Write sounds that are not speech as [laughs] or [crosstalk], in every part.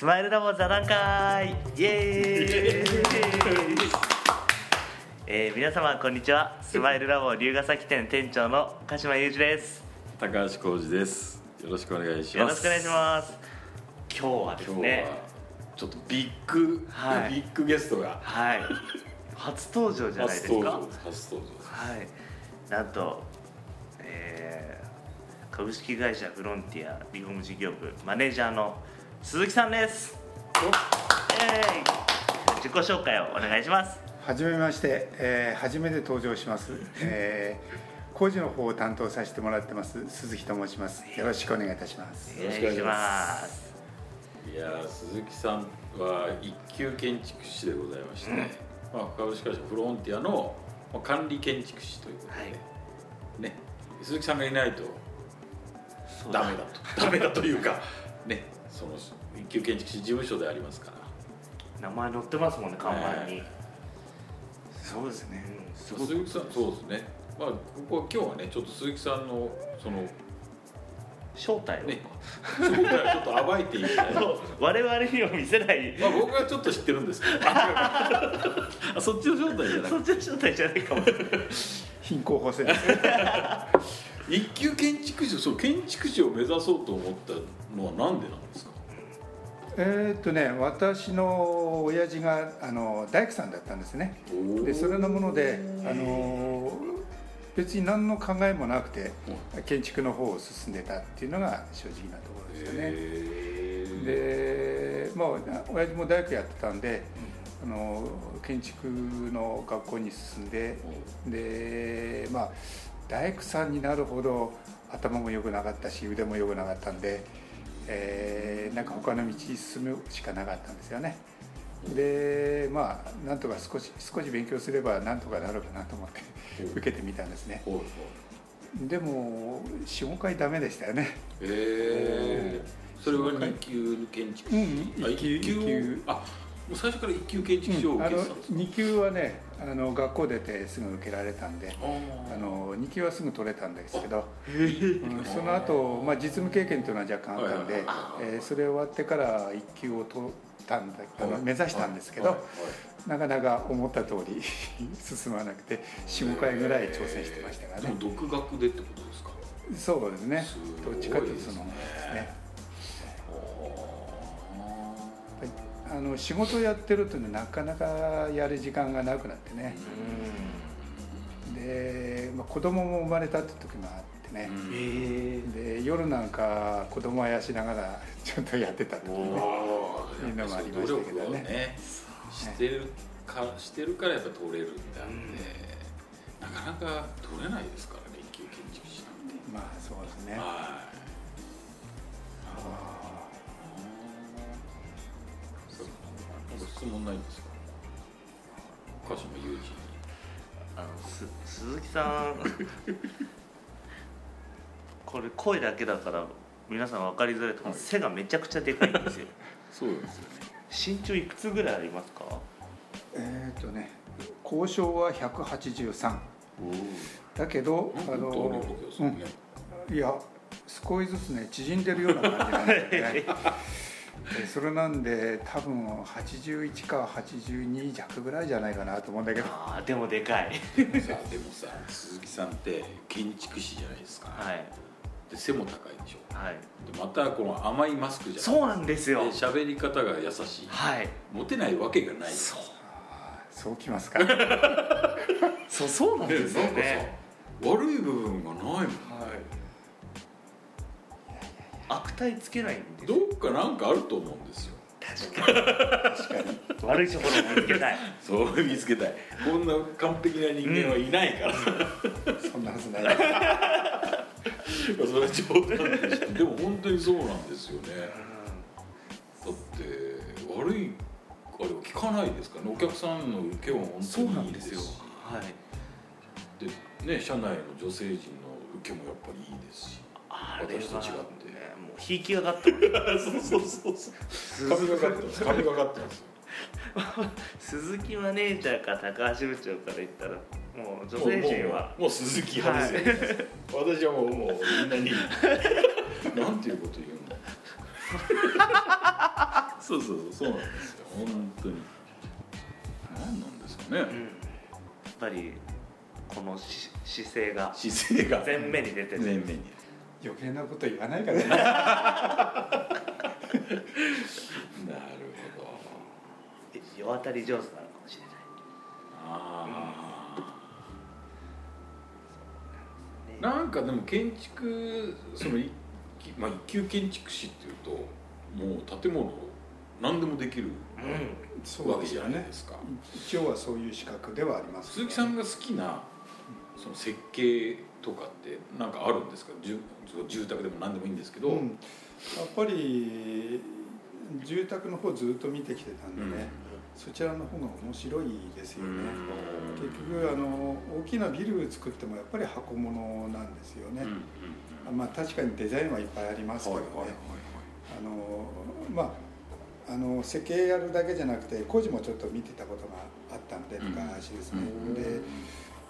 スマイルラボ座談会。イエーイ。えー、皆様こんにちは。スマイルラボ龍ヶ崎店店長の鹿島裕二です。高橋浩二です。よろしくお願いします。よろしくお願いします。今日はですねはちょっとビッグ、はい。ビッグゲストが。はい。初登場じゃないですか。初登場初登場です。はい。なんと、えー株式会社フロンティアリフォーム事業部マネージャーの鈴木さんです。自己紹介をお願いします。はじめまして、えー初めて登場します、えー工事の方を担当させてもらってます。鈴木と申します。よろしくお願いいたします。お願いします。いやー鈴木さんは一級建築士でございまして、ねまあ、株式会社フロンティアのまあ管理建築士ということで、はい。ね。鈴木さんがいないとダメだと。ダメだというかねその一級建築士事務所でありますから。名前載ってますもんね看板に、そうですね。うん。鈴木さんそうですね。まあここは今日はねちょっと鈴木さんのその正体を、ね正体をちょっと暴いていきたい。そう我々には見せない。まあ僕はちょっと知ってるんですけど。[laughs] あそっちの正体じゃなくそっちの正体じゃないかも。[laughs] 貧困補正です一級建築士そう建築士を目指そうと思ったのはなんでなんですか？えーっとね私の親父があの大工さんだったんですね。でそれのものであの別に何の考えもなくて建築の方を進んでたっていうのが正直なところですよね。へでまあ親父も大工やってたんで、あの建築の学校に進んででまあ大工さんになるほど頭も良くなかったし腕も良くなかったんで、えーなんか他の道に進むしかなかったんですよね。でまあなんとか少し少し勉強すればなんとかなるかなと思ってうん。受けてみたんですね。でも45回ダメでしたよね。へえそれは二級建築士、うんあ一級一級一級。あ最初から一級建築士を受けてたんですか、2級はねあの学校出てすぐ受けられたんでああの2級はすぐ取れたんですけど、うんその後、まあ実務経験というのは若干あったんで、えーそれ終わってから1級を取ったんだあのはい。目指したんですけど、なかなか思った通り [laughs] 進まなくて45回ぐらい挑戦してましたからね。独学でってことですか？そうですね。どっちかというとそのですねああの仕事やってるとねなかなかやる時間がなくなってね、で、まあ、子供も生まれたって時もあってね、で夜なんか子供あやしながらちょっとやってた時にねあいうのもありましたけどね。ねしてるかしてるからやっぱ取れるんであって、なかなか取れないですからね一級建築士なんて、まあそうですね。はい。そうか質問ないんですか？鹿島雄二あのす鈴木さんこれ声だけだから皆さん分かりづらいと思う、はい背がめちゃくちゃでかいんですよ。[laughs] そうですよね。身長いくつぐらいありますかえっ、とね交渉は183だけどああの通りの僕ですよね、いや少しずつね縮んでるような感じなんですよね。で [laughs] それなんで多分81か82弱ぐらいじゃないかなと思うんだけど。ああでもでかい。でもさでもさ鈴木さんって建築士じゃないですか、はい。で背も高いでしょ。はい。でまたこの甘いマスクじゃない。そうなんですよ。で喋り方が優しい。はい。モテないわけがない。そう。そうきますか。[laughs] そうそうなんですよね。悪い部分がないもん。悪態つけないんでどっかなんかあると思うんですよ。確かに。確かに。悪いところを見つけたい。そう見つけたい。こんな完璧な人間はいないから、そんなはずない。それは冗談でしてでも本当にそうなんですよね。だって悪いあれは聞かないですか？らねお客さんの受けは本当にいいですし。んですよ。はい。でね社内の女性陣の受けもやっぱりいいですしあれは私と違ってねもう引き上がってますそうそうそう神がかってます神がかってます鈴木マネージャーか高橋部長から言ったらもう女性陣は。もうもう鈴木派ですよ、私はもうもうみんなになんていうこと言うんだそうそうそうなんですよ。本当に。何なんですかね、うん、やっぱりこのし姿勢が姿勢が。前面に出てる前面に余計なこと言わないからね。[laughs] なるほど。世渡り上手なのかもしれない。あねあなんかでも建築その一級,、まあ、一級建築士っていうともう建物何でもできるうん。そうわけじゃですよねないですか。一応はそういう資格ではあります鈴木さんが好きなその設計とかってなんかあるんですか？住住宅でも何でもいいんですけど、うん、やっぱり住宅の方ずっと見てきてたんでね、そちらの方が面白いですよね、結局あの大きなビル作ってもやっぱり箱物なんですよね、まあ確かにデザインはいっぱいありますけどね、あのまああの設計やるだけじゃなくて工事もちょっと見てたことがあったんでうん。昔ですね、うん。で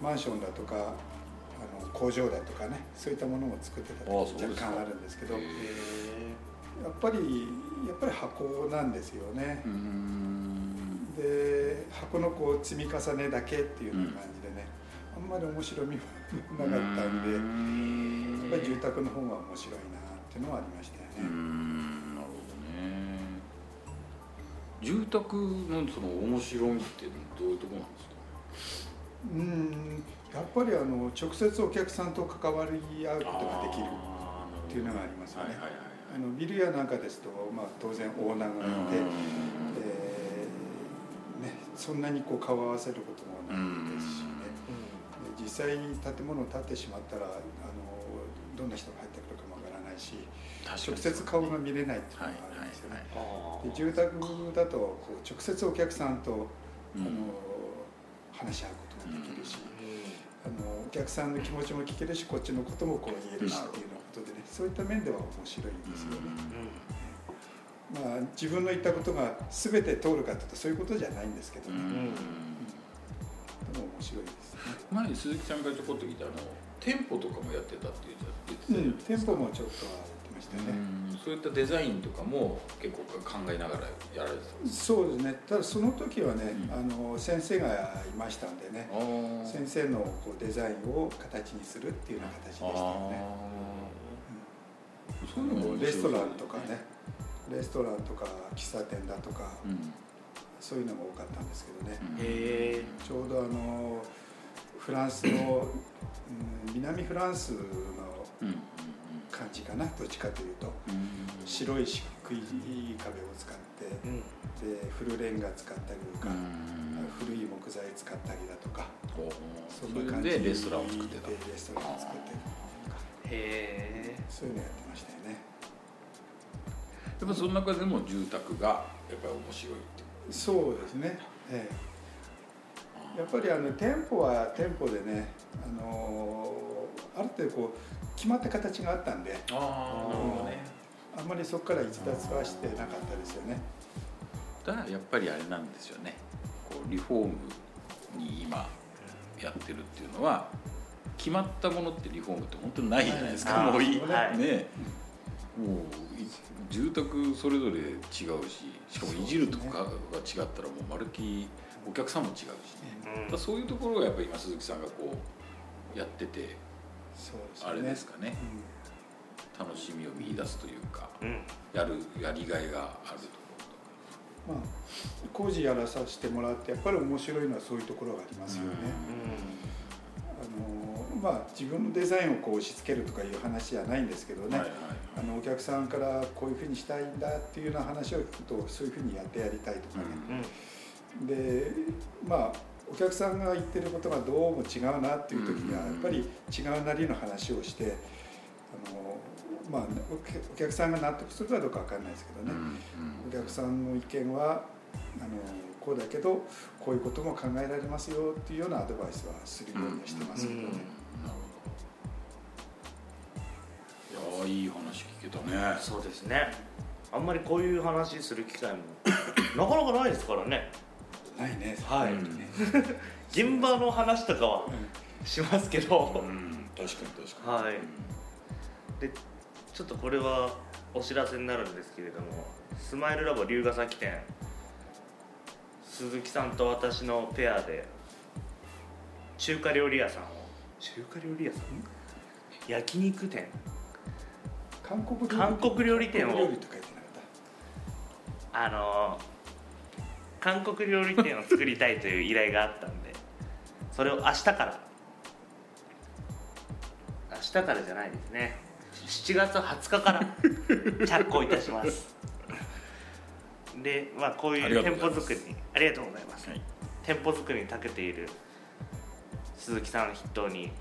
マンションだとか工場だとかねそういったものも作ってた時若干あるんですけどへやえっぱりやっぱり箱なんですよね。う、ん。で箱のこう積み重ねだけっていうような感じでね、あんまり面白みもなかったんで、やっぱり住宅の方が面白いなっていうのはありましたようね。んなるほどね。住宅のその面白みってどういうところなんですか？うんやっぱりあの直接お客さんと関わり合うことができるっていうのがありますよね。はいはいはいあのビルやなんかですと、まあ、当然オーナーがいて、えーね、そんなにこう顔を合わせることもないですしね。で実際建物を建ってしまったらあのどんな人が入ってくるかもわからないし直接顔が見れないっていうのがあるんですよね。あで住宅だとこう直接お客さんと、あの話し合うこともできるし、あのお客さんの気持ちも聞けるしこっちのこともこう言えるしっていうようなことでねそういった面では面白いですよね。まあ、自分の言ったことが全て通るかというとそういうことじゃないんですけどね、でも面白いですね。前に鈴木さんからちょこっと聞いたあの店舗とかもやってたって言ってた店舗もちょっとしね。うんそういったデザインとかも結構考えながらやられてたんですそうですね。ただその時はね、うん。あの先生がいましたんでね。あ先生のこうデザインを形にするっていうような形でしたよね。そういうのレストランとかね。レストランとか喫茶店だとか、うん。そういうのが多かったんですけどね、ちょうどあのフランスの、うん、南フランスのうんうん感じかなどっちかというと。うん。白い漆喰壁を使ってうん。でフルレンガ使ったりとか、うん。古い木材使ったりだとか。そそんな感じ。れでレストランを作ってた。でレストランを作ってとか。へえそういうのやってましたよね。やっぱその中でも住宅がやっぱり面白いって。そうですね、ええ、やっぱりあの店舗は店舗でね、あのーある程度こう決まった形があったんでああなるほどね。あんまりそこから逸脱はしてなかったですよね。だからやっぱりあれなんですよね。こうリフォームに今やってるっていうのは決まったものってリフォームって本当にないじゃないですか、はいもういい、はいね。もうい住宅それぞれ違うししかもいじるとかが違ったらもうまるっきりお客さんも違うしね、うん。そういうところがやっぱり今鈴木さんがこうやっててあれですかね。うん。楽しみを見出すというかうん。やるやりがいがあるとこまあ、工事やらさせてもらってやっぱり面白いのはそういうところがありますよね。あのまあ自分のデザインをこう押し付けるとかいう話じゃないんですけどね、ろはいはい。あのお客さんからこういうふうにしたいんだっていうような話を聞くとそういうふうにやってやりたいとかね、うん。でまあお客さんが言ってることがどうも違うなっていう時にはうんやっぱり違うなりの話をしてあの、まあ、お客さんが納得するかどうかわかんないですけどね、お客さんの意見はあのこうだけどこういうことも考えられますよっていうようなアドバイスはするようにはしてますけどね。なるほど。いやーいい話聞けたね。そうですね。あんまりこういう話する機会もなかなかないですからねないね。はい [laughs] 現場の話とかはしますけど、うん。確かに確かに。はい。でちょっとこれはお知らせになるんですけれどもスマイルラボ龍ヶ崎店鈴木さんと私のペアで中華料理屋さんを中華料理屋さん？焼肉店。韓国料理店を。あの韓国料理店を作りたいという依頼があったんでそれを明日から。明日からじゃないですね。7月20日から着工いたします。でまあこういう店舗作りにありがとうございます、はい。店舗作りに長けている鈴木さんを筆頭に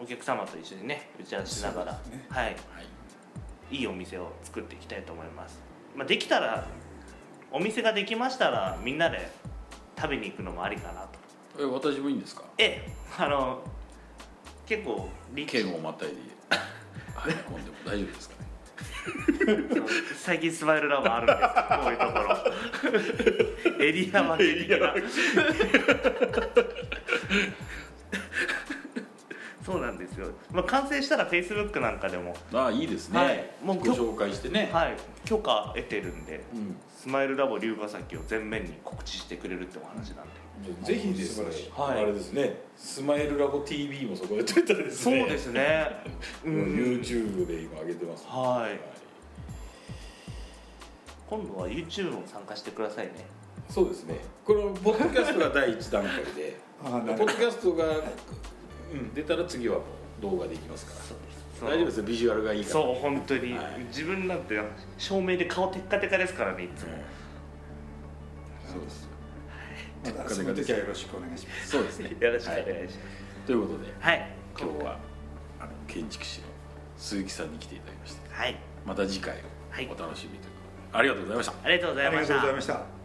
お客様と一緒にね打ち合わせしながら、ね。はい。はい。いいお店を作っていきたいと思います、まあ、できたらお店ができましたらみんなで食べに行くのもありかなと。え私もいいんですか？ええあの結構立地県をまたいで。はい込んでも大丈夫ですかね？最近スマイルラボあるんですこういうところ。[laughs] エリア分け的な。そうなんですよ、まあ、完成したらフェイスブックなんかでも。ああいいですね、はい。もうご紹介してね、はい。許可得てるんで。うんスマイルラボ龍ヶ崎を全面に告知してくれるってお話なんで。ぜひですねはい。あれですね。スマイルラボ TV もそこで撮ったらですね。そうですね。[laughs] うん。YouTube で今上げてます、はい。今度は YouTube も参加してくださいね。そうですね。このポッドキャストが第一段階で [laughs] ポッドキャストが、うん、出たら次はもう動画でいきますから。そうです大丈夫ですよビジュアルがいいから。そう本当に、はい。自分なんて照明で顔テッカテカですからねいつも、うんそうです。どまたその時はよろしくお願いします。そうですね。よろしくお願いしはい。ますということではい、今日はあの建築士の鈴木さんに来ていただきました。はい。また次回はいお楽しみということで。ありがとうございました。ありがとうございました。ありがとうございました